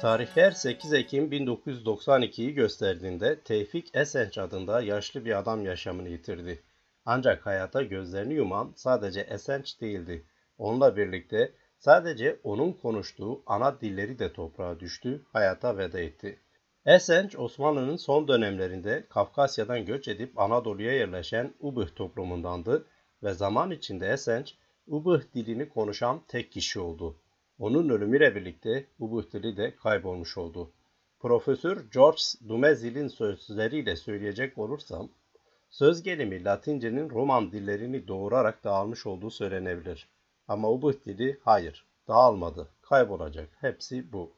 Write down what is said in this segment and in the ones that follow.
Tarihler 8 Ekim 1992'yi gösterdiğinde Tevfik Esenç adında yaşlı bir adam yaşamını yitirdi. Ancak hayata gözlerini yuman sadece Esenç değildi. Onunla birlikte sadece onun konuştuğu ana dilleri de toprağa düştü, hayata veda etti. Esenç, Osmanlı'nın son dönemlerinde Kafkasya'dan göç edip Anadolu'ya yerleşen Ubıh toplumundandı ve zaman içinde Esenç, Ubıh dilini konuşan tek kişi oldu. Onun ölümüyle birlikte Ubıh dili de kaybolmuş oldu. Profesör George Dumezil'in sözleriyle söyleyecek olursam, söz gelimi Latince'nin Roman dillerini doğurarak dağılmış olduğu söylenebilir. Ama Ubıh dili hayır, dağılmadı, kaybolacak. Hepsi bu.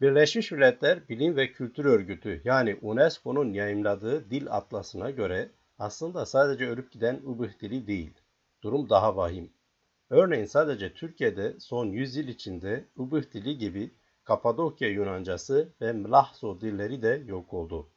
Birleşmiş Milletler Bilim ve Kültür Örgütü yani UNESCO'nun yayımladığı dil atlasına göre aslında sadece ölüp giden dili değil. Durum daha vahim. Örneğin sadece Türkiye'de son 100 yıl içinde Ubıh dili gibi Kapadokya Yunancası ve Mlahso dilleri de yok oldu.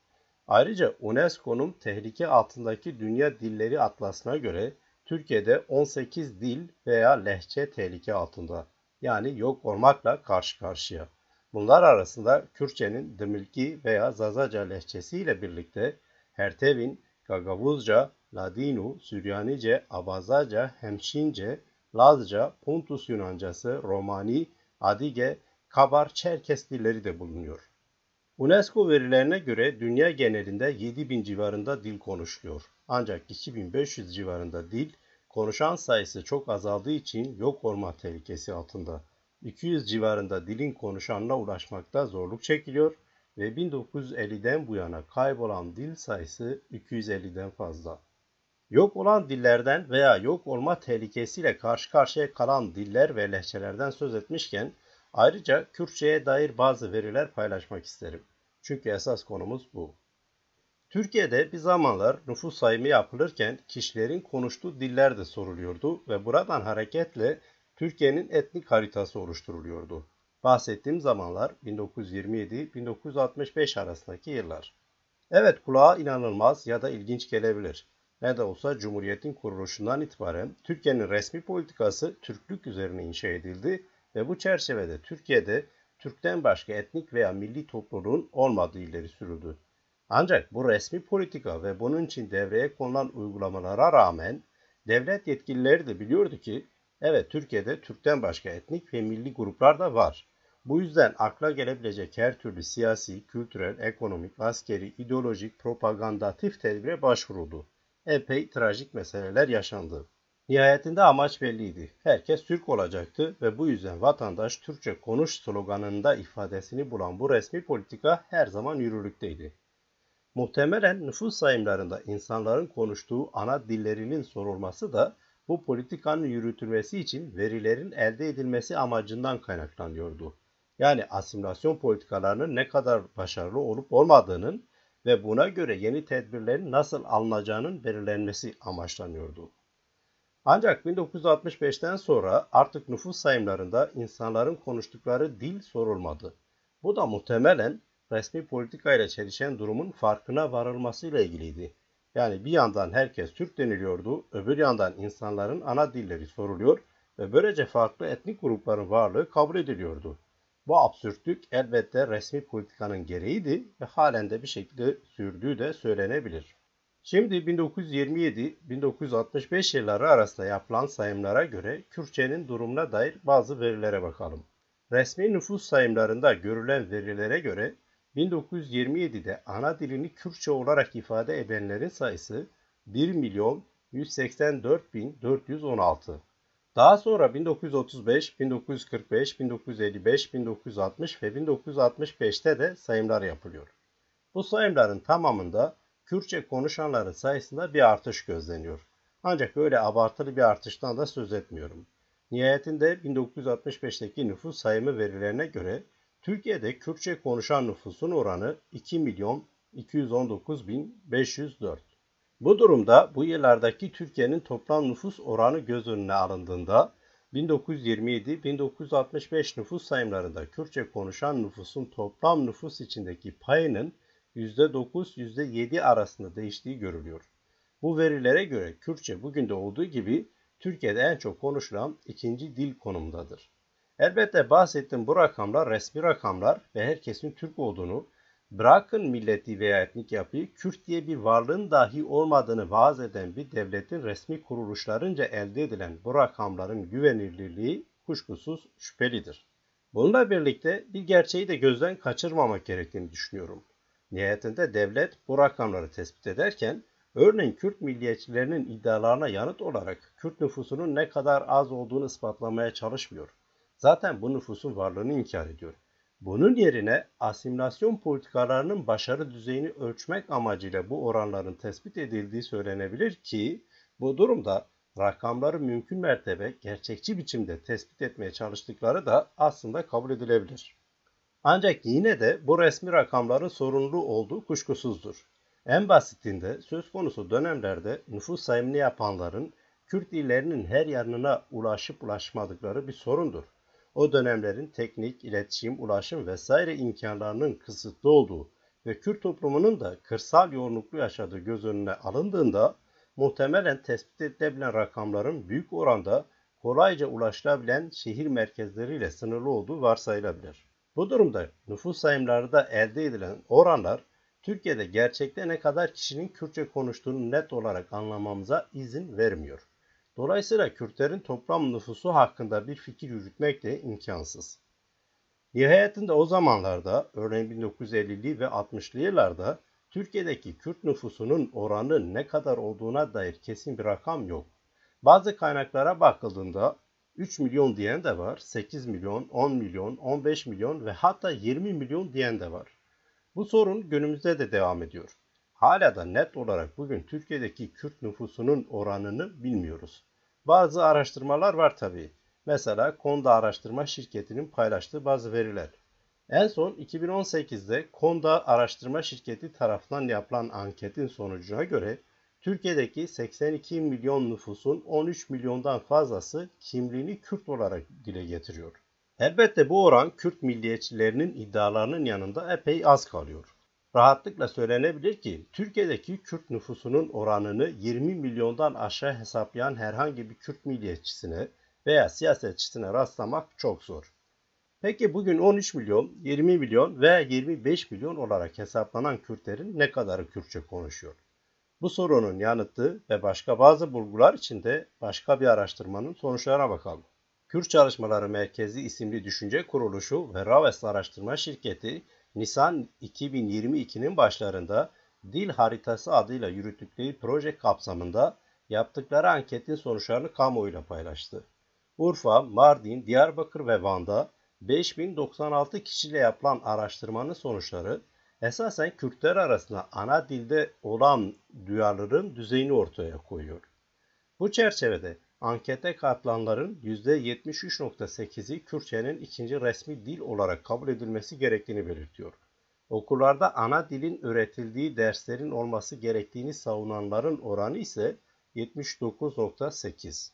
Ayrıca UNESCO'nun tehlike altındaki dünya dilleri atlasına göre Türkiye'de 18 dil veya lehçe tehlike altında. Yani yok olmakla karşı karşıya. Bunlar arasında Kürtçenin Dımilki veya Zazaca lehçesi ile birlikte Hertevin, Gagavuzca, Ladino, Süryanice, Abazaca, Hemşince, Lazca, Pontus Yunancası, Romani, Adige, Kabar, Çerkes dilleri de bulunuyor. UNESCO verilerine göre dünya genelinde 7000 civarında dil konuşuluyor. Ancak 2500 civarında dil konuşan sayısı çok azaldığı için yok olma tehlikesi altında. 200 civarında dilin konuşanına ulaşmakta zorluk çekiliyor ve 1950'den bu yana kaybolan dil sayısı 250'den fazla. Yok olan dillerden veya yok olma tehlikesiyle karşı karşıya kalan diller ve lehçelerden söz etmişken ayrıca Kürtçe'ye dair bazı veriler paylaşmak isterim. Çünkü esas konumuz bu. Türkiye'de bir zamanlar nüfus sayımı yapılırken kişilerin konuştuğu diller de soruluyordu ve buradan hareketle Türkiye'nin etnik haritası oluşturuluyordu. Bahsettiğim zamanlar 1927-1965 arasındaki yıllar. Evet kulağa inanılmaz ya da ilginç gelebilir. Ne de olsa Cumhuriyet'in kuruluşundan itibaren Türkiye'nin resmi politikası Türklük üzerine inşa edildi ve bu çerçevede Türkiye'de Türk'ten başka etnik veya milli topluluğun olmadığı ileri sürüldü. Ancak bu resmi politika ve bunun için devreye konulan uygulamalara rağmen devlet yetkilileri de biliyordu ki evet Türkiye'de Türk'ten başka etnik ve milli gruplar da var. Bu yüzden akla gelebilecek her türlü siyasi, kültürel, ekonomik, askeri, ideolojik, propagandatif tedbire başvuruldu. Epey trajik meseleler yaşandı. Nihayetinde amaç belliydi. Herkes Türk olacaktı ve bu yüzden vatandaş Türkçe konuş sloganında ifadesini bulan bu resmi politika her zaman yürürlükteydi. Muhtemelen nüfus sayımlarında insanların konuştuğu ana dillerinin sorulması da bu politikanın yürütülmesi için verilerin elde edilmesi amacından kaynaklanıyordu. Yani asimilasyon politikalarının ne kadar başarılı olup olmadığının ve buna göre yeni tedbirlerin nasıl alınacağının belirlenmesi amaçlanıyordu. Ancak 1965'ten sonra artık nüfus sayımlarında insanların konuştukları dil sorulmadı. Bu da muhtemelen resmi politikayla çelişen durumun farkına varılmasıyla ilgiliydi. Yani bir yandan herkes Türk deniliyordu, öbür yandan insanların ana dilleri soruluyor ve böylece farklı etnik grupların varlığı kabul ediliyordu. Bu absürtlük elbette resmi politikanın gereğiydi ve halen de bir şekilde sürdüğü de söylenebilir. Şimdi 1927-1965 yılları arasında yapılan sayımlara göre Kürtçenin durumuna dair bazı verilere bakalım. Resmi nüfus sayımlarında görülen verilere göre 1927'de ana dilini Kürtçe olarak ifade edenlerin sayısı 1 milyon 184 bin 416. Daha sonra 1935, 1945, 1955, 1960 ve 1965'te de sayımlar yapılıyor. Bu sayımların tamamında Kürtçe konuşanların sayısında bir artış gözleniyor. Ancak öyle abartılı bir artıştan da söz etmiyorum. Nihayetinde 1965'teki nüfus sayımı verilerine göre Türkiye'de Kürtçe konuşan nüfusun oranı 2 milyon 219 bin 504. Bu durumda bu yıllardaki Türkiye'nin toplam nüfus oranı göz önüne alındığında 1927-1965 nüfus sayımlarında Kürtçe konuşan nüfusun toplam nüfus içindeki payının %9-%7 arasında değiştiği görülüyor. Bu verilere göre Kürtçe bugün de olduğu gibi Türkiye'de en çok konuşulan ikinci dil konumundadır. Elbette bahsettiğim bu rakamlar resmi rakamlar ve herkesin Türk olduğunu, bırakın milleti veya etnik yapıyı Kürt diye bir varlığın dahi olmadığını vaaz eden bir devletin resmi kuruluşlarınca elde edilen bu rakamların güvenilirliği kuşkusuz şüphelidir. Bununla birlikte bir gerçeği de gözden kaçırmamak gerektiğini düşünüyorum. Nihayetinde devlet bu rakamları tespit ederken örneğin Kürt milliyetçilerinin iddialarına yanıt olarak Kürt nüfusunun ne kadar az olduğunu ispatlamaya çalışmıyor. Zaten bu nüfusun varlığını inkar ediyor. Bunun yerine asimilasyon politikalarının başarı düzeyini ölçmek amacıyla bu oranların tespit edildiği söylenebilir ki bu durumda rakamları mümkün mertebe gerçekçi biçimde tespit etmeye çalıştıkları da aslında kabul edilebilir. Ancak yine de bu resmi rakamların sorunlu olduğu kuşkusuzdur. En basitinde söz konusu dönemlerde nüfus sayımını yapanların Kürt illerinin her yanına ulaşıp ulaşmadıkları bir sorundur. O dönemlerin teknik, iletişim, ulaşım vesaire imkanlarının kısıtlı olduğu ve Kürt toplumunun da kırsal yoğunluklu yaşadığı göz önüne alındığında muhtemelen tespit edilebilen rakamların büyük oranda kolayca ulaşılabilen şehir merkezleriyle sınırlı olduğu varsayılabilir. Bu durumda nüfus sayımlarında elde edilen oranlar Türkiye'de gerçekte ne kadar kişinin Kürtçe konuştuğunu net olarak anlamamıza izin vermiyor. Dolayısıyla Kürtlerin toplam nüfusu hakkında bir fikir yürütmek de imkansız. Nihayetinde o zamanlarda, örneğin 1950'li ve 60'lı yıllarda Türkiye'deki Kürt nüfusunun oranı ne kadar olduğuna dair kesin bir rakam yok. Bazı kaynaklara bakıldığında 3 milyon diyen de var, 8 milyon, 10 milyon, 15 milyon ve hatta 20 milyon diyen de var. Bu sorun günümüzde de devam ediyor. Hala da net olarak bugün Türkiye'deki Kürt nüfusunun oranını bilmiyoruz. Bazı araştırmalar var tabii. Mesela Konda Araştırma Şirketi'nin paylaştığı bazı veriler. En son 2018'de Konda Araştırma Şirketi tarafından yapılan anketin sonucuna göre Türkiye'deki 82 milyon nüfusun 13 milyondan fazlası kimliğini Kürt olarak dile getiriyor. Elbette bu oran Kürt milliyetçilerinin iddialarının yanında epey az kalıyor. Rahatlıkla söylenebilir ki Türkiye'deki Kürt nüfusunun oranını 20 milyondan aşağı hesaplayan herhangi bir Kürt milliyetçisine veya siyasetçisine rastlamak çok zor. Peki bugün 13 milyon, 20 milyon ve 25 milyon olarak hesaplanan Kürtlerin ne kadarı Kürtçe konuşuyor? Bu sorunun yanıtı ve başka bazı bulgular için de başka bir araştırmanın sonuçlarına bakalım. Kürt Çalışmaları Merkezi isimli düşünce kuruluşu ve Raves Araştırma Şirketi Nisan 2022'nin başlarında Dil Haritası adıyla yürüttükleri proje kapsamında yaptıkları anketin sonuçlarını kamuoyuyla paylaştı. Urfa, Mardin, Diyarbakır ve Van'da 5096 kişiyle yapılan araştırmanın sonuçları esasen Kürtler arasında ana dilde olan duyarlılığın düzeyini ortaya koyuyor. Bu çerçevede ankete katılanların %73.8'i Kürtçenin ikinci resmi dil olarak kabul edilmesi gerektiğini belirtiyor. Okullarda ana dilin öğretildiği derslerin olması gerektiğini savunanların oranı ise 79.8.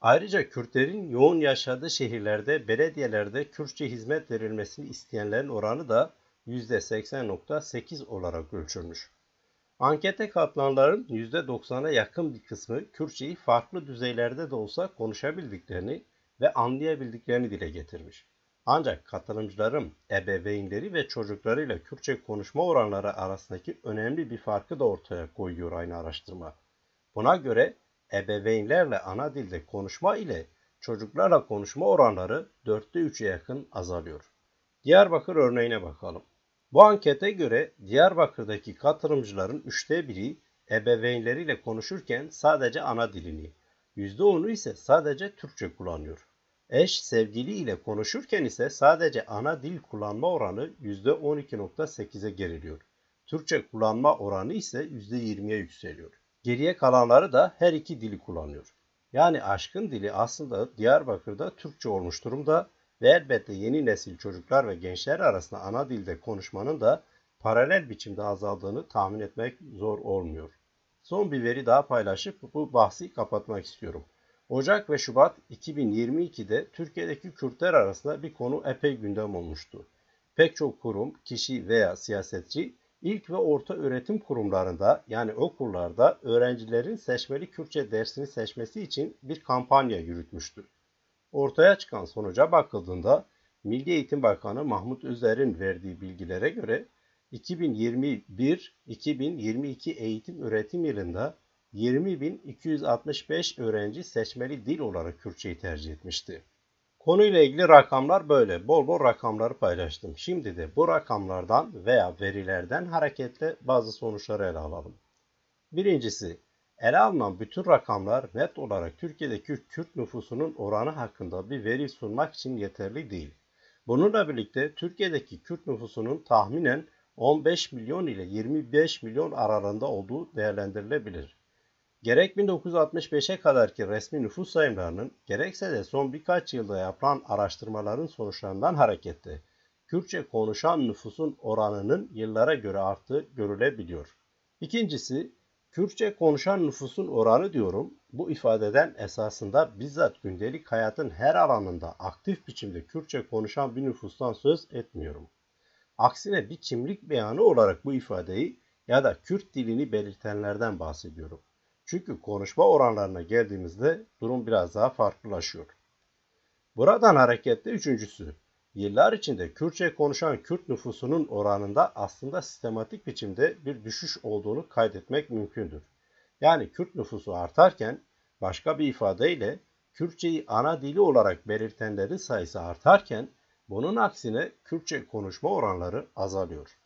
Ayrıca Kürtlerin yoğun yaşadığı şehirlerde belediyelerde Kürtçe hizmet verilmesini isteyenlerin oranı da %80.8 olarak ölçülmüş. Ankete katılanların %90'a yakın bir kısmı Kürtçeyi farklı düzeylerde de olsa konuşabildiklerini ve anlayabildiklerini dile getirmiş. Ancak katılımcıların ebeveynleri ve çocuklarıyla Kürtçe konuşma oranları arasındaki önemli bir farkı da ortaya koyuyor aynı araştırma. Buna göre ebeveynlerle ana dilde konuşma ile çocuklarla konuşma oranları 4'te 3'e yakın azalıyor. Diyarbakır örneğine bakalım. Bu ankete göre Diyarbakır'daki katılımcıların üçte biri ebeveynleriyle konuşurken sadece ana dilini, %10'u ise sadece Türkçe kullanıyor. Eş sevgili ile konuşurken ise sadece ana dil kullanma oranı %12.8'e geriliyor. Türkçe kullanma oranı ise %20'ye yükseliyor. Geriye kalanları da her iki dili kullanıyor. Yani aşkın dili aslında Diyarbakır'da Türkçe olmuş durumda ve elbette yeni nesil çocuklar ve gençler arasında ana dilde konuşmanın da paralel biçimde azaldığını tahmin etmek zor olmuyor. Son bir veri daha paylaşıp bu bahsi kapatmak istiyorum. Ocak ve Şubat 2022'de Türkiye'deki Kürtler arasında bir konu epey gündem olmuştu. Pek çok kurum, kişi veya siyasetçi ilk ve orta öğretim kurumlarında yani okullarda öğrencilerin seçmeli Kürtçe dersini seçmesi için bir kampanya yürütmüştü. Ortaya çıkan sonuca bakıldığında Milli Eğitim Bakanı Mahmut Özer'in verdiği bilgilere göre 2021-2022 eğitim öğretim yılında 20.265 öğrenci seçmeli dil olarak Kürtçeyi tercih etmişti. Konuyla ilgili rakamlar böyle. Bol bol rakamları paylaştım. Şimdi de bu rakamlardan veya verilerden hareketle bazı sonuçları ele alalım. Birincisi, ele alınan bütün rakamlar net olarak Türkiye'deki Kürt nüfusunun oranı hakkında bir veri sunmak için yeterli değil. Bununla birlikte Türkiye'deki Kürt nüfusunun tahminen 15 milyon ile 25 milyon aralığında olduğu değerlendirilebilir. Gerek 1965'e kadarki resmi nüfus sayımlarının gerekse de son birkaç yılda yapılan araştırmaların sonuçlarından hareketle Kürtçe konuşan nüfusun oranının yıllara göre arttığı görülebiliyor. İkincisi, Kürtçe konuşan nüfusun oranı diyorum, bu ifadeden esasında bizzat gündelik hayatın her alanında aktif biçimde Kürtçe konuşan bir nüfustan söz etmiyorum. Aksine bir kimlik beyanı olarak bu ifadeyi ya da Kürt dilini belirtenlerden bahsediyorum. Çünkü konuşma oranlarına geldiğimizde durum biraz daha farklılaşıyor. Buradan hareketle üçüncüsü, yıllar içinde Kürtçe konuşan Kürt nüfusunun oranında aslında sistematik biçimde bir düşüş olduğunu kaydetmek mümkündür. Yani Kürt nüfusu artarken başka bir ifadeyle Kürtçeyi ana dili olarak belirtenlerin sayısı artarken bunun aksine Kürtçe konuşma oranları azalıyor.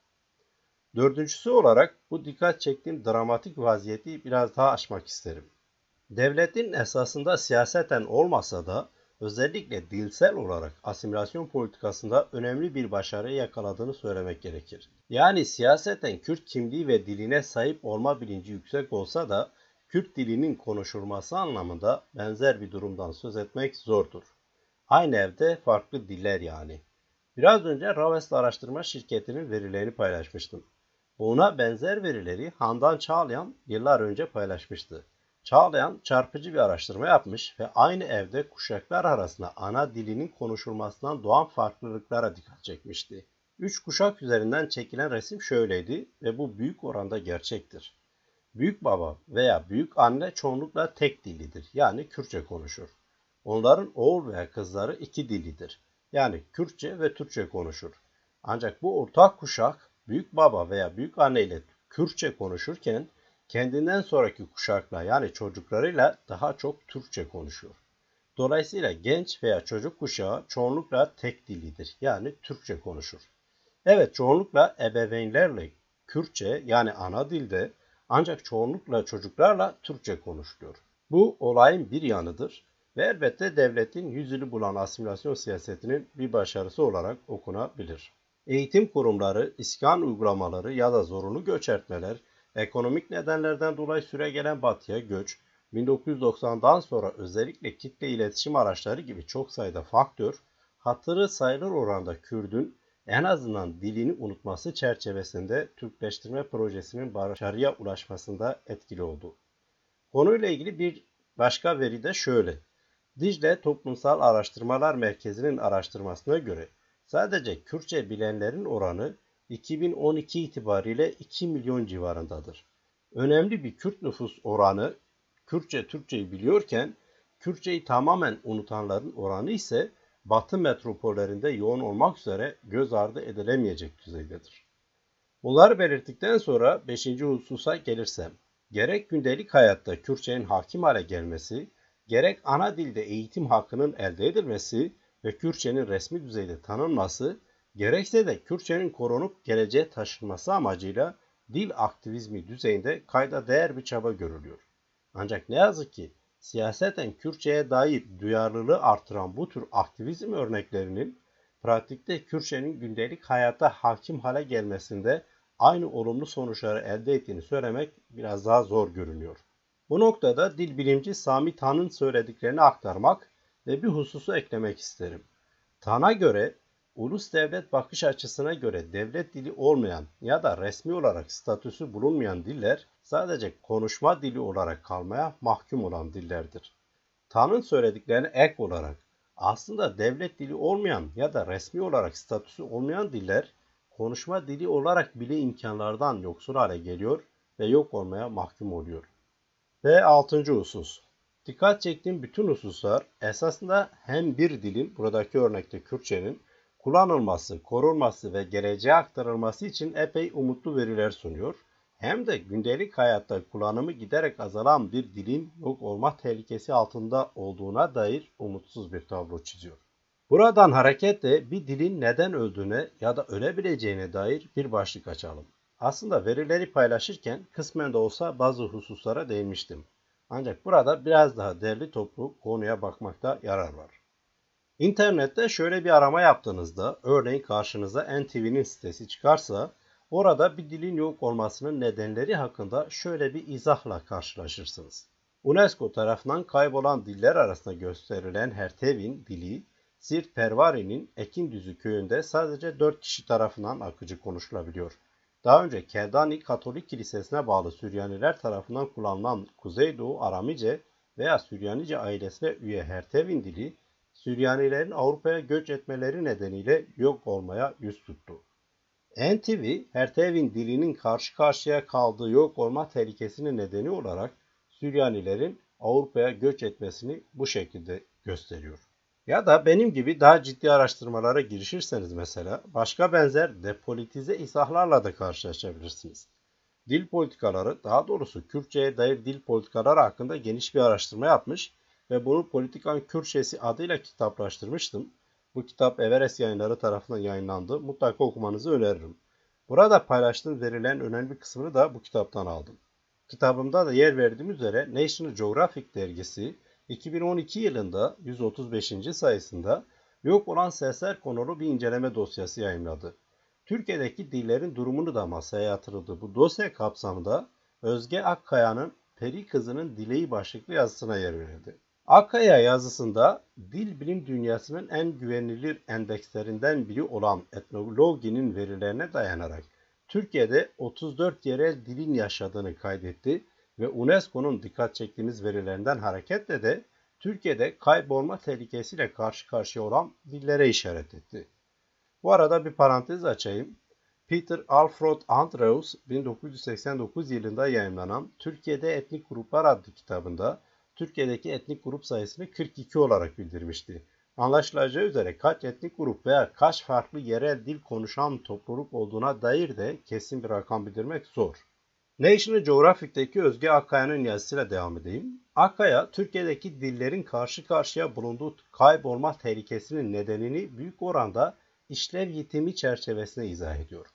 Dördüncüsü olarak bu dikkat çektiğim dramatik vaziyeti biraz daha açmak isterim. Devletin esasında siyaseten olmasa da özellikle dilsel olarak asimilasyon politikasında önemli bir başarı yakaladığını söylemek gerekir. Yani siyaseten Kürt kimliği ve diline sahip olma bilinci yüksek olsa da Kürt dilinin konuşulması anlamında benzer bir durumdan söz etmek zordur. Aynı evde farklı diller yani. Biraz önce Ravest Araştırma Şirketi'nin verilerini paylaşmıştım. Buna benzer verileri Handan Çağlayan yıllar önce paylaşmıştı. Çağlayan çarpıcı bir araştırma yapmış ve aynı evde kuşaklar arasında ana dilinin konuşulmasından doğan farklılıklara dikkat çekmişti. Üç kuşak üzerinden çekilen resim şöyleydi ve bu büyük oranda gerçektir. Büyük baba veya büyük anne çoğunlukla tek dillidir yani Kürtçe konuşur. Onların oğul veya kızları iki dilidir. Yani Kürtçe ve Türkçe konuşur. Ancak bu ortak kuşak büyük baba veya büyük anne ile Kürtçe konuşurken kendinden sonraki kuşakla yani çocuklarıyla daha çok Türkçe konuşuyor. Dolayısıyla genç veya çocuk kuşağı çoğunlukla tek dilidir yani Türkçe konuşur. Evet çoğunlukla ebeveynlerle Kürtçe yani ana dilde ancak çoğunlukla çocuklarla Türkçe konuşuluyor. Bu olayın bir yanıdır ve elbette devletin yüzünü bulan asimilasyon siyasetinin bir başarısı olarak okunabilir. Eğitim kurumları, iskan uygulamaları ya da zorunlu göçertmeler, ekonomik nedenlerden dolayı süre gelen batıya göç, 1990'dan sonra özellikle kitle iletişim araçları gibi çok sayıda faktör, hatırı sayılır oranda Kürdün en azından dilini unutması çerçevesinde Türkleştirme projesinin başarıya ulaşmasında etkili oldu. Konuyla ilgili bir başka veri de şöyle. Dicle Toplumsal Araştırmalar Merkezi'nin araştırmasına göre sadece Kürtçe bilenlerin oranı 2012 itibariyle 2 milyon civarındadır. Önemli bir Kürt nüfus oranı Kürtçe Türkçeyi biliyorken Kürtçeyi tamamen unutanların oranı ise Batı metropollerinde yoğun olmak üzere göz ardı edilemeyecek düzeydedir. Bunları belirttikten sonra 5. hususa gelirsem, gerek gündelik hayatta Kürtçenin hakim hale gelmesi, gerek ana dilde eğitim hakkının elde edilmesi ve Kürtçenin resmi düzeyde tanınması, gerekse de Kürtçenin korunup geleceğe taşınması amacıyla dil aktivizmi düzeyinde kayda değer bir çaba görülüyor. Ancak ne yazık ki siyaseten Kürtçe'ye dair duyarlılığı artıran bu tür aktivizm örneklerinin pratikte Kürtçenin gündelik hayata hakim hale gelmesinde aynı olumlu sonuçları elde ettiğini söylemek biraz daha zor görünüyor. Bu noktada dil bilimci Sami Tan'ın söylediklerini aktarmak ve bir hususu eklemek isterim. Tan'a göre ulus devlet bakış açısına göre devlet dili olmayan ya da resmi olarak statüsü bulunmayan diller sadece konuşma dili olarak kalmaya mahkum olan dillerdir. Tan'ın söylediklerine ek olarak aslında devlet dili olmayan ya da resmi olarak statüsü olmayan diller konuşma dili olarak bile imkanlardan yoksul hale geliyor ve yok olmaya mahkum oluyor. Ve altıncı husus. Dikkat çektiğim bütün hususlar esasında hem bir dilin, buradaki örnekte Kürtçenin, kullanılması, korunması ve geleceğe aktarılması için epey umutlu veriler sunuyor. Hem de gündelik hayatta kullanımı giderek azalan bir dilin yok olma tehlikesi altında olduğuna dair umutsuz bir tablo çiziyor. Buradan hareketle bir dilin neden öldüğüne ya da ölebileceğine dair bir başlık açalım. Aslında verileri paylaşırken kısmen de olsa bazı hususlara değinmiştim. Ancak burada biraz daha derli toplu konuya bakmakta yarar var. İnternette şöyle bir arama yaptığınızda örneğin karşınıza NTV'nin sitesi çıkarsa orada bir dilin yok olmasının nedenleri hakkında şöyle bir izahla karşılaşırsınız. UNESCO tarafından kaybolan diller arasında gösterilen Hertevin dili Sirt Pervari'nin Ekindüzü köyünde sadece 4 kişi tarafından akıcı konuşulabiliyor. Daha önce Keldani Katolik Kilisesi'ne bağlı Süryaniler tarafından kullanılan Kuzeydoğu Aramice veya Süryanice ailesine üye Hertevin dili, Süryanilerin Avrupa'ya göç etmeleri nedeniyle yok olmaya yüz tuttu. NTV, Hertevin dilinin karşı karşıya kaldığı yok olma tehlikesinin nedeni olarak Süryanilerin Avrupa'ya göç etmesini bu şekilde gösteriyor. Ya da benim gibi daha ciddi araştırmalara girişirseniz mesela başka benzer depolitize izahlarla da karşılaşabilirsiniz. Dil politikaları, daha doğrusu Kürtçe'ye dair dil politikaları hakkında geniş bir araştırma yapmış ve bunu Politikan Kürtçesi adıyla kitaplaştırmıştım. Bu kitap Everest yayınları tarafından yayınlandı. Mutlaka okumanızı öneririm. Burada paylaştığım verilen önemli kısmını da bu kitaptan aldım. Kitabımda da yer verdiğim üzere National Geographic dergisi 2012 yılında 135. sayısında yok olan sesler konulu bir inceleme dosyası yayınladı. Türkiye'deki dillerin durumunu da masaya yatırıldı. Bu dosya kapsamında Özge Akkaya'nın Peri Kızı'nın Dileği başlıklı yazısına yer verildi. Akkaya yazısında dil bilim dünyasının en güvenilir endekslerinden biri olan etnologinin verilerine dayanarak Türkiye'de 34 yerel dilin yaşadığını kaydetti ve UNESCO'nun dikkat çektiğimiz verilerinden hareketle de Türkiye'de kaybolma tehlikesiyle karşı karşıya olan dillere işaret etti. Bu arada bir parantez açayım. Peter Alfred Andrews 1989 yılında yayınlanan Türkiye'de Etnik Gruplar adlı kitabında Türkiye'deki etnik grup sayısını 42 olarak bildirmişti. Anlaşılacağı üzere kaç etnik grup veya kaç farklı yerel dil konuşan topluluk olduğuna dair de kesin bir rakam bildirmek zor. National Geographic'teki Özge Akkaya'nın yazısıyla devam edeyim. Akkaya, Türkiye'deki dillerin karşı karşıya bulunduğu kaybolma tehlikesinin nedenini büyük oranda işlev yitimi çerçevesine izah ediyor.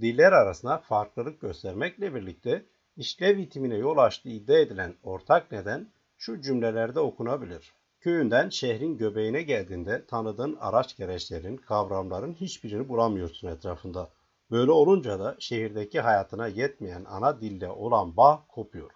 Diller arasında farklılık göstermekle birlikte işlev yitimine yol açtığı iddia edilen ortak neden şu cümlelerde okunabilir. Köyünden şehrin göbeğine geldiğinde tanıdığın araç gereçlerin, kavramların hiçbirini bulamıyorsun etrafında. Böyle olunca da şehirdeki hayatına yetmeyen ana dille olan bağ kopuyor.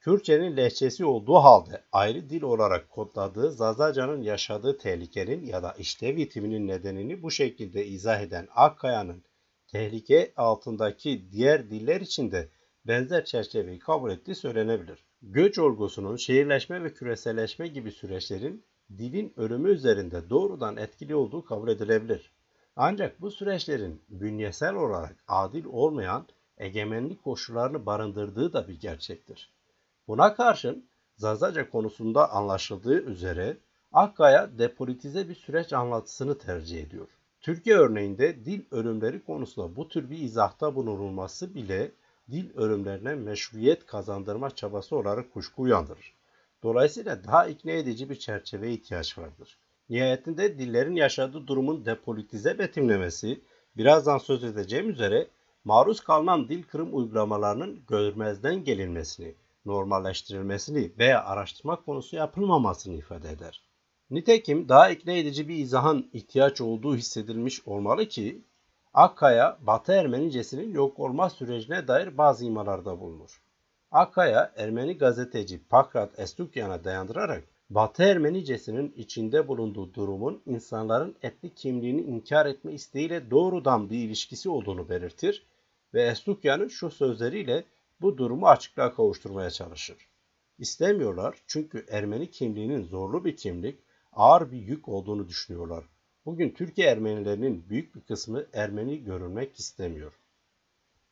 Kürtçenin lehçesi olduğu halde ayrı dil olarak kodladığı Zazaca'nın yaşadığı tehlikenin ya da işlev yitiminin nedenini bu şekilde izah eden Akkaya'nın tehlike altındaki diğer diller için de benzer çerçeveyi kabul ettiği söylenebilir. Göç olgusunun şehirleşme ve küreselleşme gibi süreçlerin dilin ölümü üzerinde doğrudan etkili olduğu kabul edilebilir. Ancak bu süreçlerin bünyesel olarak adil olmayan egemenlik koşullarını barındırdığı da bir gerçektir. Buna karşın Zazaca konusunda anlaşıldığı üzere Akkaya depolitize bir süreç anlatısını tercih ediyor. Türkiye örneğinde dil ölümleri konusunda bu tür bir izahta bulunulması bile dil ölümlerine meşruiyet kazandırma çabası olarak kuşku uyandırır. Dolayısıyla daha ikna edici bir çerçeveye ihtiyaç vardır. Nihayetinde dillerin yaşadığı durumun depolitize betimlemesi, birazdan söz edeceğim üzere maruz kalınan dil kırım uygulamalarının görmezden gelinmesini, normalleştirilmesini veya araştırma konusu yapılmamasını ifade eder. Nitekim daha ikna edici bir izahın ihtiyaç olduğu hissedilmiş olmalı ki Akkaya, Batı Ermenicesinin yok olma sürecine dair bazı imalarda bulunur. Akkaya, Ermeni gazeteci Pakrat Estukyan'a dayandırarak Batı Ermenicesinin içinde bulunduğu durumun insanların etnik kimliğini inkar etme isteğiyle doğrudan bir ilişkisi olduğunu belirtir ve Estukyan'ın şu sözleriyle bu durumu açıklığa kavuşturmaya çalışır. İstemiyorlar çünkü Ermeni kimliğinin zorlu bir kimlik, ağır bir yük olduğunu düşünüyorlar. Bugün Türkiye Ermenilerinin büyük bir kısmı Ermeni görülmek istemiyor.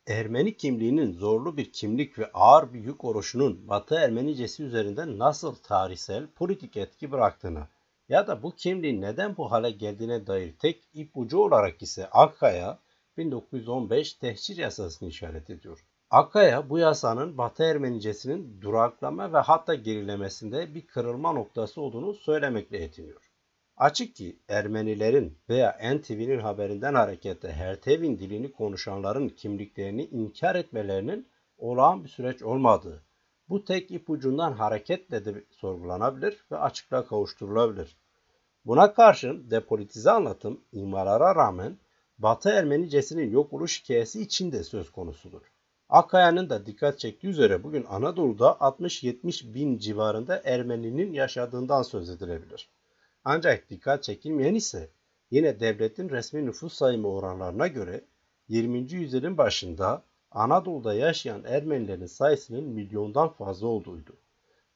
Ermeni kimliğinin zorlu bir kimlik ve ağır bir yük oluşunun Batı Ermenicesi üzerinde nasıl tarihsel, politik etki bıraktığını ya da bu kimliğin neden bu hale geldiğine dair tek ipucu olarak ise Akkaya 1915 tehcir yasasını işaret ediyor. Akkaya bu yasanın Batı Ermenicesinin duraklama ve hatta gerilemesinde bir kırılma noktası olduğunu söylemekle yetiniyor. Açık ki Ermenilerin veya NTV'nin haberinden hareketle Hertevin dilini konuşanların kimliklerini inkar etmelerinin olağan bir süreç olmadığı, bu tek ipucundan hareketle de sorgulanabilir ve açıklığa kavuşturulabilir. Buna karşın depolitize anlatım imalara rağmen Batı Ermenicesinin yok oluş hikayesi içinde söz konusudur. Akkaya'nın da dikkat çektiği üzere bugün Anadolu'da 60-70 bin civarında Ermeninin yaşadığından söz edilebilir. Ancak dikkat çekilmeyen ise yine devletin resmi nüfus sayımı oranlarına göre 20. yüzyılın başında Anadolu'da yaşayan Ermenilerin sayısının milyondan fazla olduğuydu.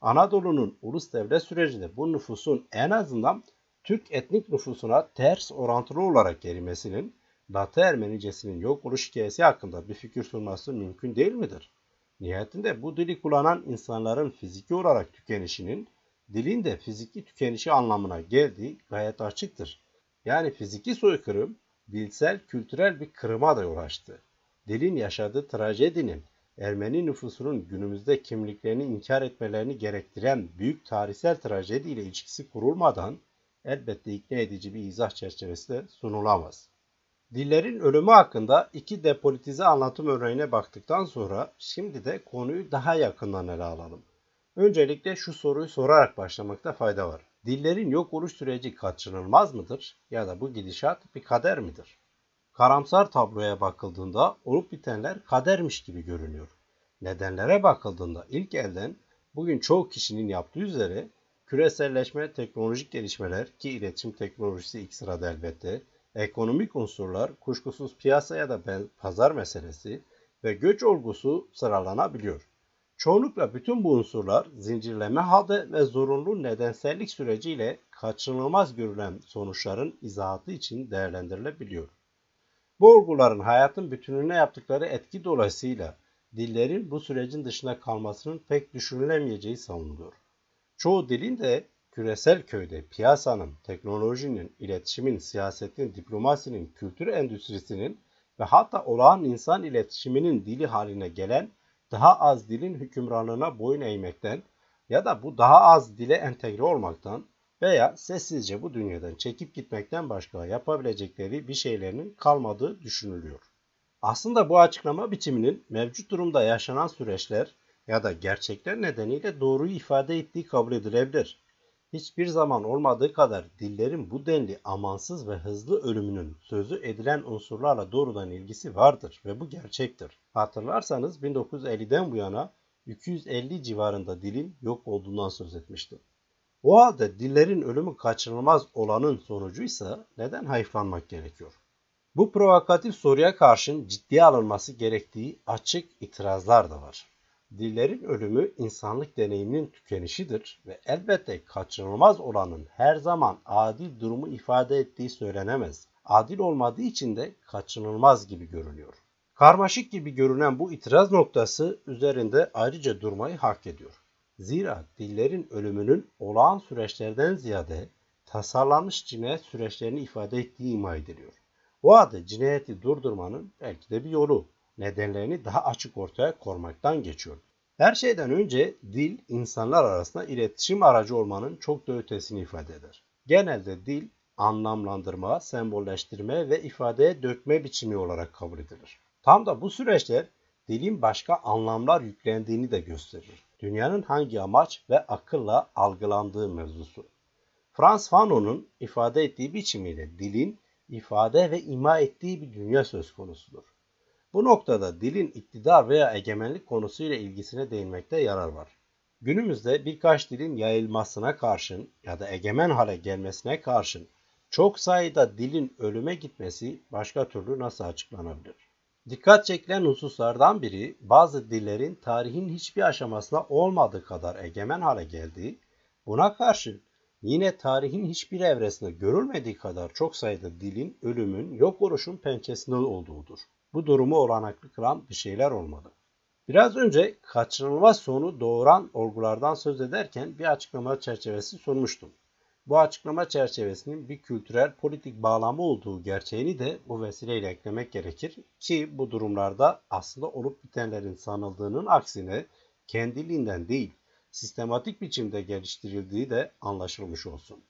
Anadolu'nun ulus devlet sürecinde bu nüfusun en azından Türk etnik nüfusuna ters orantılı olarak erimesinin Batı Ermenicesinin yok oluş hikayesi hakkında bir fikir sunması mümkün değil midir? Nihayetinde bu dili kullanan insanların fiziki olarak tükenişinin dilin de fiziki tükenişi anlamına geldiği gayet açıktır. Yani fiziki soykırım dilsel kültürel bir kırıma da yol açtı. Dilin yaşadığı trajedinin Ermeni nüfusunun günümüzde kimliklerini inkar etmelerini gerektiren büyük tarihsel trajedi ile ilişkisi kurulmadan elbette ikna edici bir izah çerçevesi de sunulamaz. Dillerin ölümü hakkında iki depolitize anlatım örneğine baktıktan sonra şimdi de konuyu daha yakından ele alalım. Öncelikle şu soruyu sorarak başlamakta fayda var. Dillerin yok oluş süreci kaçınılmaz mıdır ya da bu gidişat bir kader midir? Karamsar tabloya bakıldığında olup bitenler kadermiş gibi görünüyor. Nedenlere bakıldığında ilk elden bugün çoğu kişinin yaptığı üzere küreselleşme, teknolojik gelişmeler ki iletişim teknolojisi ilk sırada elbette, ekonomik unsurlar, kuşkusuz piyasa ya da pazar meselesi ve göç olgusu sıralanabiliyor. Çoğunlukla bütün bu unsurlar zincirleme halde ve zorunlu nedensellik süreciyle kaçınılmaz görülen sonuçların izahatı için değerlendirilebiliyor. Bu olguların hayatın bütününe yaptıkları etki dolayısıyla dillerin bu sürecin dışında kalmasının pek düşünülemeyeceği savunuluyor. Çoğu dilin de küresel köyde piyasanın, teknolojinin, iletişimin, siyasetin, diplomasinin, kültür endüstrisinin ve hatta olağan insan iletişiminin dili haline gelen daha az dilin hükümranlığına boyun eğmekten ya da bu daha az dile entegre olmaktan veya sessizce bu dünyadan çekip gitmekten başka yapabilecekleri bir şeylerinin kalmadığı düşünülüyor. Aslında bu açıklama biçiminin mevcut durumda yaşanan süreçler ya da gerçekler nedeniyle doğruyu ifade ettiği kabul edilebilir. Hiçbir zaman olmadığı kadar dillerin bu denli amansız ve hızlı ölümünün sözü edilen unsurlarla doğrudan ilgisi vardır ve bu gerçektir. Hatırlarsanız 1950'den bu yana 250 civarında dilin yok olduğundan söz etmiştim. O halde dillerin ölümü kaçınılmaz olanın sonucuysa neden hayıflanmak gerekiyor? Bu provokatif soruya karşın ciddiye alınması gerektiği açık itirazlar da var. Dillerin ölümü insanlık deneyiminin tükenişidir ve elbette kaçınılmaz olanın her zaman adil durumu ifade ettiği söylenemez. Adil olmadığı için de kaçınılmaz gibi görünüyor. Karmaşık gibi görünen bu itiraz noktası üzerinde ayrıca durmayı hak ediyor. Zira dillerin ölümünün olağan süreçlerden ziyade tasarlanmış cinayet süreçlerini ifade ettiği ima ediliyor. O halde cinayeti durdurmanın belki de bir yolu nedenlerini daha açık ortaya koymaktan geçiyor. Her şeyden önce dil insanlar arasında iletişim aracı olmanın çok da ötesini ifade eder. Genelde dil anlamlandırma, sembolleştirme ve ifadeye dökme biçimi olarak kabul edilir. Tam da bu süreçler dilin başka anlamlar yüklendiğini de gösterir. Dünyanın hangi amaç ve akılla algılandığı mevzusu. Franz Fanon'un ifade ettiği biçimiyle dilin ifade ve ima ettiği bir dünya söz konusudur. Bu noktada dilin iktidar veya egemenlik konusuyla ilgisine değinmekte yarar var. Günümüzde birkaç dilin yayılmasına karşın ya da egemen hale gelmesine karşın çok sayıda dilin ölüme gitmesi başka türlü nasıl açıklanabilir? Dikkat çekilen hususlardan biri bazı dillerin tarihin hiçbir aşamasında olmadığı kadar egemen hale geldiği, buna karşın yine tarihin hiçbir evresinde görülmediği kadar çok sayıda dilin ölümün yok oluşun pençesinde olduğudur. Bu durumu olanaklı kılan bir şeyler olmalı. Biraz önce kaçınılmaz sonu doğuran olgulardan söz ederken bir açıklama çerçevesi sunmuştum. Bu açıklama çerçevesinin bir kültürel politik bağlamı olduğu gerçeğini de bu vesileyle eklemek gerekir ki bu durumlarda aslında olup bitenlerin sanıldığının aksine kendiliğinden değil, sistematik biçimde geliştirildiği de anlaşılmış olsun.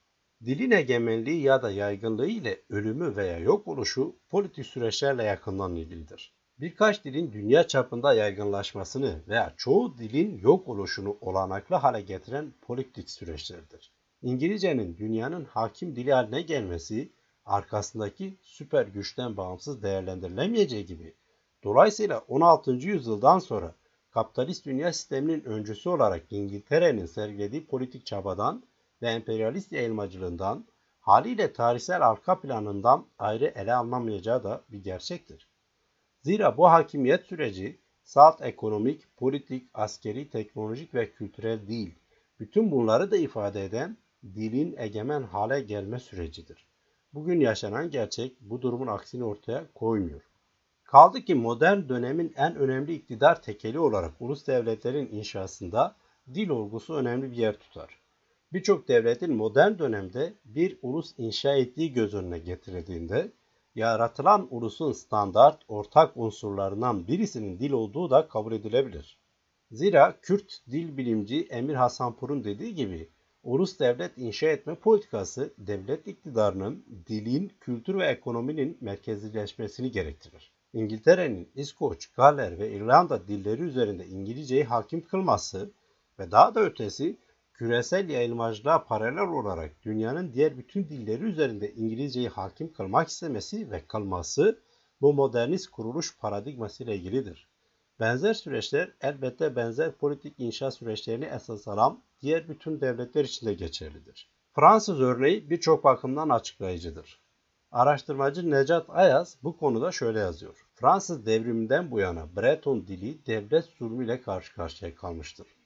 Dilin egemenliği ya da yaygınlığı ile ölümü veya yok oluşu politik süreçlerle yakından ilgilidir. Birkaç dilin dünya çapında yaygınlaşmasını veya çoğu dilin yok oluşunu olanaklı hale getiren politik süreçlerdir. İngilizcenin dünyanın hakim dili haline gelmesi arkasındaki süper güçten bağımsız değerlendirilemeyeceği gibi dolayısıyla 16. yüzyıldan sonra kapitalist dünya sisteminin öncüsü olarak İngiltere'nin sergilediği politik çabadan ve emperyalist yayılmacılığından haliyle tarihsel arka planından ayrı ele alınamayacağı da bir gerçektir. Zira bu hakimiyet süreci salt ekonomik, politik, askeri, teknolojik ve kültürel değil, bütün bunları da ifade eden dilin egemen hale gelme sürecidir. Bugün yaşanan gerçek bu durumun aksini ortaya koymuyor. Kaldı ki modern dönemin en önemli iktidar tekeli olarak ulus devletlerin inşasında dil olgusu önemli bir yer tutar. Birçok devletin modern dönemde bir ulus inşa ettiği göz önüne getirildiğinde yaratılan ulusun standart ortak unsurlarından birisinin dil olduğu da kabul edilebilir. Zira Kürt dil bilimci Emir Hasanpur'un dediği gibi ulus devlet inşa etme politikası devlet iktidarının dilin, kültür ve ekonominin merkezileşmesini gerektirir. İngiltere'nin İskoç, Galler ve İrlanda dilleri üzerinde İngilizceyi hakim kılması ve daha da ötesi küresel yayılmacılığa paralel olarak dünyanın diğer bütün dilleri üzerinde İngilizceyi hakim kılmak istemesi ve kılması bu modernist kuruluş paradigması ile ilgilidir. Benzer süreçler elbette benzer politik inşa süreçlerini esas alan diğer bütün devletler için de geçerlidir. Fransız örneği birçok bakımdan açıklayıcıdır. Araştırmacı Necat Ayaz bu konuda şöyle yazıyor. Fransız devriminden bu yana Breton dili devlet zulmüyle karşı karşıya kalmıştır.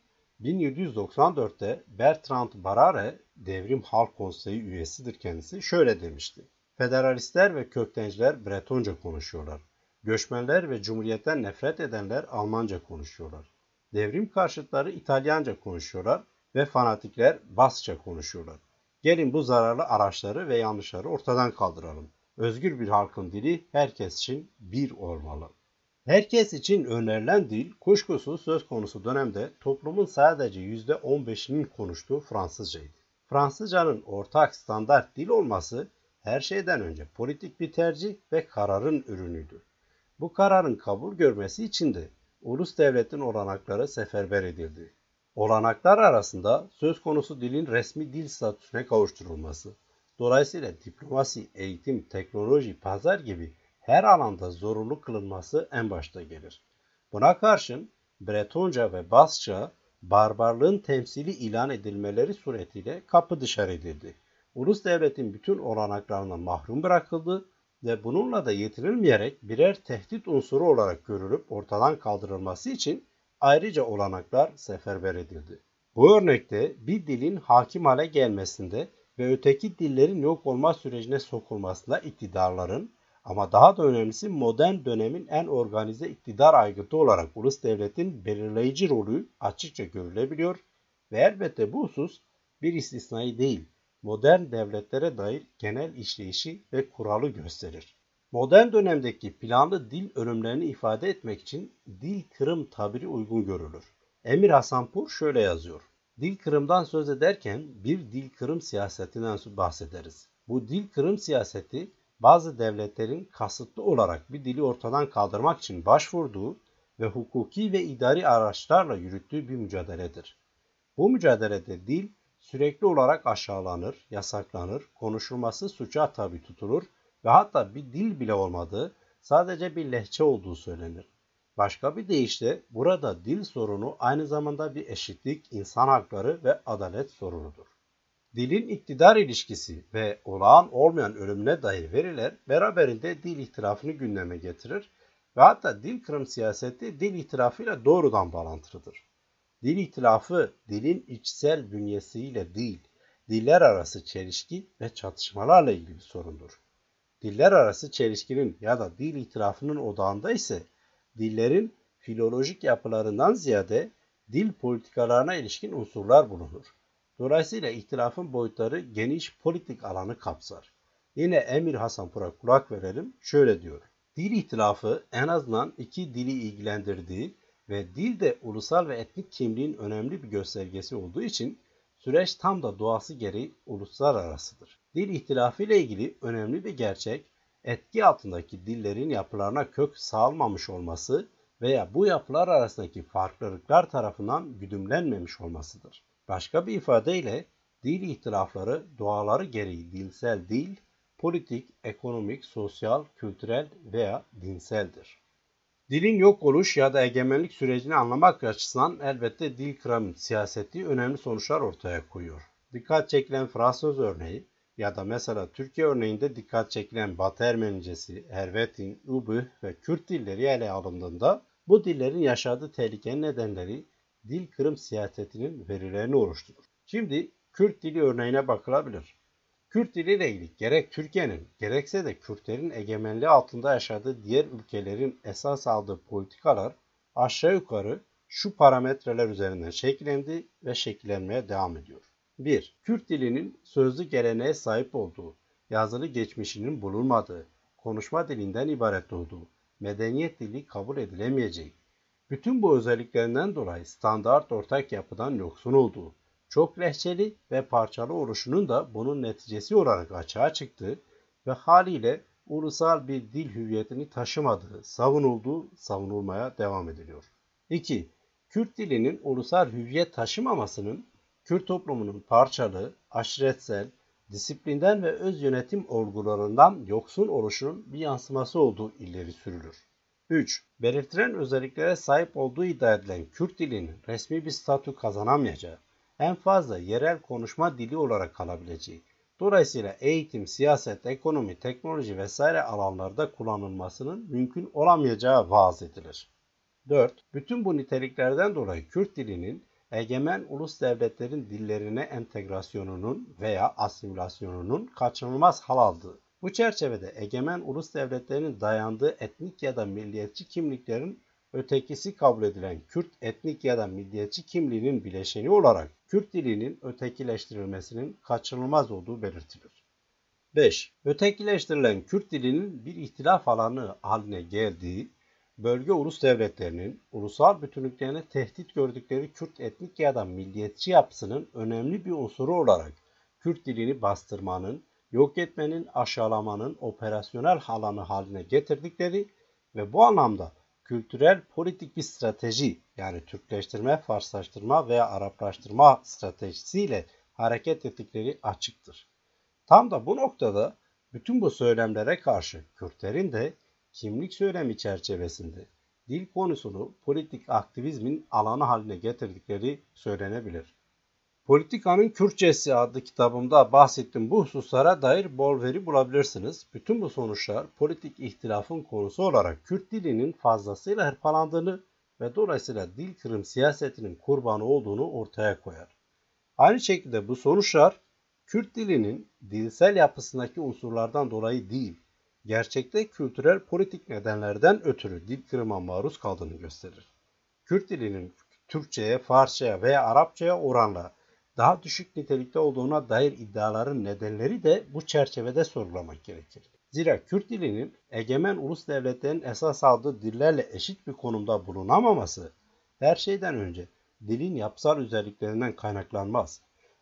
1794'te Bertrand Barare, Devrim Halk Konseyi üyesidir kendisi, şöyle demişti. Federalistler ve köktenciler Bretonca konuşuyorlar. Göçmenler ve Cumhuriyet'ten nefret edenler Almanca konuşuyorlar. Devrim karşıtları İtalyanca konuşuyorlar ve fanatikler Basça konuşuyorlar. Gelin bu zararlı araçları ve yanlışları ortadan kaldıralım. Özgür bir halkın dili herkes için bir olmalı. Herkes için önerilen dil kuşkusuz söz konusu dönemde toplumun sadece %15'inin konuştuğu Fransızcaydı. Fransızcanın ortak standart dil olması her şeyden önce politik bir tercih ve kararın ürünüydü. Bu kararın kabul görmesi için de ulus devletin olanakları seferber edildi. Olanaklar arasında söz konusu dilin resmi dil statüsüne kavuşturulması, dolayısıyla diplomasi, eğitim, teknoloji, pazar gibi her alanda zorunlu kılınması en başta gelir. Buna karşın Bretonca ve Basça barbarlığın temsili ilan edilmeleri suretiyle kapı dışarı edildi. Ulus devletin bütün olanaklarından mahrum bırakıldı ve bununla da yetirilmeyerek birer tehdit unsuru olarak görülüp ortadan kaldırılması için ayrıca olanaklar seferber edildi. Bu örnekte bir dilin hakim hale gelmesinde ve öteki dillerin yok olma sürecine sokulmasında iktidarların ama daha da önemlisi modern dönemin en organize iktidar aygıtı olarak ulus devletin belirleyici rolü açıkça görülebiliyor ve elbette bu husus bir istisnai değil, modern devletlere dair genel işleyişi ve kuralı gösterir. Modern dönemdeki planlı dil ölümlerini ifade etmek için dil kırım tabiri uygun görülür. Emir Hasanpur şöyle yazıyor. Dil kırımdan söz ederken bir dil kırım siyasetinden bahsederiz. Bu dil kırım siyaseti bazı devletlerin kasıtlı olarak bir dili ortadan kaldırmak için başvurduğu ve hukuki ve idari araçlarla yürüttüğü bir mücadeledir. Bu mücadelede dil sürekli olarak aşağılanır, yasaklanır, konuşulması suça tabi tutulur ve hatta bir dil bile olmadığı, sadece bir lehçe olduğu söylenir. Başka bir deyişle burada dil sorunu aynı zamanda bir eşitlik, insan hakları ve adalet sorunudur. Dilin iktidar ilişkisi ve olağan olmayan ölümüne dair veriler beraberinde dil ihtilafını gündeme getirir ve hatta dil kırım siyaseti dil ihtilafıyla doğrudan bağlantılıdır. Dil ihtilafı dilin içsel bünyesiyle değil, diller arası çelişki ve çatışmalarla ilgili bir sorundur. Diller arası çelişkinin ya da dil itirafının odağında ise dillerin filolojik yapılarından ziyade dil politikalarına ilişkin unsurlar bulunur. Dolayısıyla ihtilafın boyutları geniş politik alanı kapsar. Yine Emir Hasanpur'a kulak verelim. Şöyle diyor. Dil ihtilafı en azından iki dili ilgilendirdiği ve dil de ulusal ve etnik kimliğin önemli bir göstergesi olduğu için süreç tam da doğası gereği uluslararasıdır. Dil ihtilafı ile ilgili önemli bir gerçek, etki altındaki dillerin yapılarına kök sağlamamış olması veya bu yapılar arasındaki farklılıklar tarafından güdümlenmemiş olmasıdır. Başka bir ifadeyle dil ihtilafları doğaları gereği dilsel değil, politik, ekonomik, sosyal, kültürel veya dinseldir. Dilin yok oluş ya da egemenlik sürecini anlamak açısından elbette dil kıramın siyaseti önemli sonuçlar ortaya koyuyor. Dikkat çekilen Fransız örneği ya da mesela Türkiye örneğinde dikkat çekilen Batı Ermenicesi, Hervetin, Ubü ve Kürt dilleri ele alındığında bu dillerin yaşadığı tehlikenin nedenleri dil kırım siyasetinin verilerini oluşturur. Şimdi Kürt dili örneğine bakılabilir. Kürt diliyle ilgili gerek Türkiye'nin gerekse de Kürtlerin egemenliği altında yaşadığı diğer ülkelerin esas aldığı politikalar aşağı yukarı şu parametreler üzerinden şekillendi ve şekillenmeye devam ediyor. 1. Kürt dilinin sözlü geleneğe sahip olduğu, yazılı geçmişinin bulunmadığı, konuşma dilinden ibaret olduğu, medeniyet dili kabul edilemeyeceği, bütün bu özelliklerinden dolayı standart ortak yapıdan yoksun olduğu, çok lehçeli ve parçalı oluşunun da bunun neticesi olarak açığa çıktı ve haliyle ulusal bir dil hüviyetini taşımadığı savunulduğu savunulmaya devam ediliyor. 2. Kürt dilinin ulusal hüviyet taşımamasının Kürt toplumunun parçalı, aşiretsel, disiplinden ve öz yönetim olgularından yoksun oluşunun bir yansıması olduğu ileri sürülür. 3. Belirtilen özelliklere sahip olduğu iddia edilen Kürt dilinin resmi bir statü kazanamayacağı, en fazla yerel konuşma dili olarak kalabileceği, dolayısıyla eğitim, siyaset, ekonomi, teknoloji vesaire alanlarda kullanılmasının mümkün olamayacağı vaaz edilir. 4. Bütün bu niteliklerden dolayı Kürt dilinin egemen ulus devletlerin dillerine entegrasyonunun veya asimilasyonunun kaçınılmaz hal aldığı, bu çerçevede egemen ulus devletlerinin dayandığı etnik ya da milliyetçi kimliklerin ötekisi kabul edilen Kürt etnik ya da milliyetçi kimliğinin bileşeni olarak Kürt dilinin ötekileştirilmesinin kaçınılmaz olduğu belirtilir. 5. Ötekileştirilen Kürt dilinin bir ihtilaf alanı haline geldiği, bölge ulus devletlerinin ulusal bütünlüklerine tehdit gördükleri Kürt etnik ya da milliyetçi yapısının önemli bir unsuru olarak Kürt dilini bastırmanın, yok etmenin, aşağılamanın operasyonel alanı haline getirdikleri ve bu anlamda kültürel politik bir strateji yani Türkleştirme, Farslaştırma veya Araplaştırma stratejisiyle hareket ettikleri açıktır. Tam da bu noktada bütün bu söylemlere karşı Kürtlerin de kimlik söylemi çerçevesinde dil konusunu politik aktivizmin alanı haline getirdikleri söylenebilir. Politikanın Kürtçesi adlı kitabımda bahsettiğim bu hususlara dair bol veri bulabilirsiniz. Bütün bu sonuçlar politik ihtilafın konusu olarak Kürt dilinin fazlasıyla hırpalandığını ve dolayısıyla dil kırım siyasetinin kurbanı olduğunu ortaya koyar. Aynı şekilde bu sonuçlar Kürt dilinin dilsel yapısındaki unsurlardan dolayı değil, gerçekte kültürel politik nedenlerden ötürü dil kırıma maruz kaldığını gösterir. Kürt dilinin Türkçe'ye, Farsça'ya veya Arapça'ya oranla daha düşük nitelikte olduğuna dair iddiaların nedenleri de bu çerçevede sorgulamak gerekir. Zira Kürt dilinin egemen ulus devletlerin esas aldığı dillerle eşit bir konumda bulunamaması her şeyden önce dilin yapısal özelliklerinden kaynaklanmaz.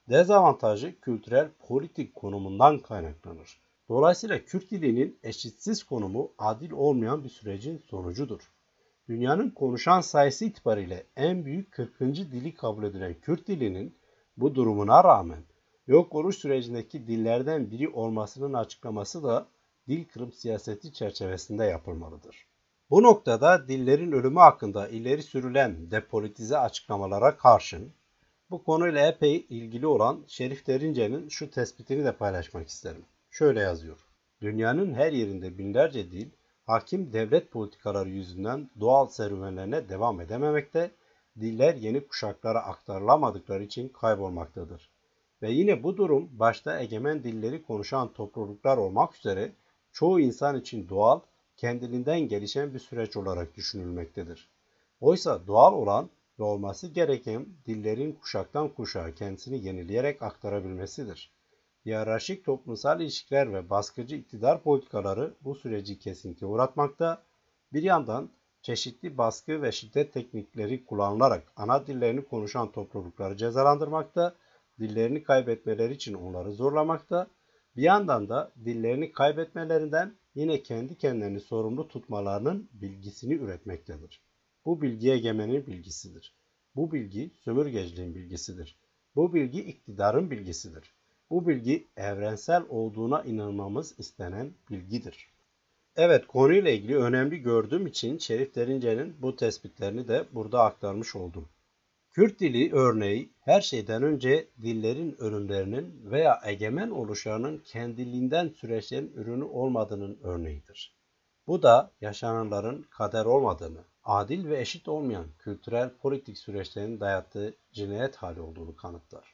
Dezavantajı kültürel politik konumundan kaynaklanır. Dolayısıyla Kürt dilinin eşitsiz konumu adil olmayan bir sürecin sonucudur. Dünyanın konuşan sayısı itibariyle en büyük 40. dili kabul edilen Kürt dilinin bu durumuna rağmen yok oluş sürecindeki dillerden biri olmasının açıklaması da dil kırım siyaseti çerçevesinde yapılmalıdır. Bu noktada dillerin ölümü hakkında ileri sürülen depolitize açıklamalara karşın bu konuyla epey ilgili olan Şerif Derince'nin şu tespitini de paylaşmak isterim. Şöyle yazıyor. Dünyanın her yerinde binlerce dil hakim devlet politikaları yüzünden doğal serüvenlerine devam edememekte diller yeni kuşaklara aktarılamadıkları için kaybolmaktadır. Ve yine bu durum başta egemen dilleri konuşan topluluklar olmak üzere çoğu insan için doğal, kendiliğinden gelişen bir süreç olarak düşünülmektedir. Oysa doğal olan ve olması gereken dillerin kuşaktan kuşağa kendisini yenileyerek aktarabilmesidir. Hiyerarşik toplumsal ilişkiler ve baskıcı iktidar politikaları bu süreci kesintiye uğratmakta, bir yandan çeşitli baskı ve şiddet teknikleri kullanılarak ana dillerini konuşan toplulukları cezalandırmakta, dillerini kaybetmeleri için onları zorlamakta, bir yandan da dillerini kaybetmelerinden yine kendi kendilerini sorumlu tutmalarının bilgisini üretmektedir. Bu bilgi egemenin bilgisidir. Bu bilgi sömürgeciliğin bilgisidir. Bu bilgi iktidarın bilgisidir. Bu bilgi evrensel olduğuna inanmamız istenen bilgidir. Evet konuyla ilgili önemli gördüğüm için Şerif Derince'nin bu tespitlerini de burada aktarmış oldum. Kürt dili örneği her şeyden önce dillerin ölümlerinin veya egemen oluşlarının kendiliğinden süreçlerin ürünü olmadığının örneğidir. Bu da yaşananların kader olmadığını, adil ve eşit olmayan kültürel politik süreçlerin dayattığı cinayet hali olduğunu kanıtlar.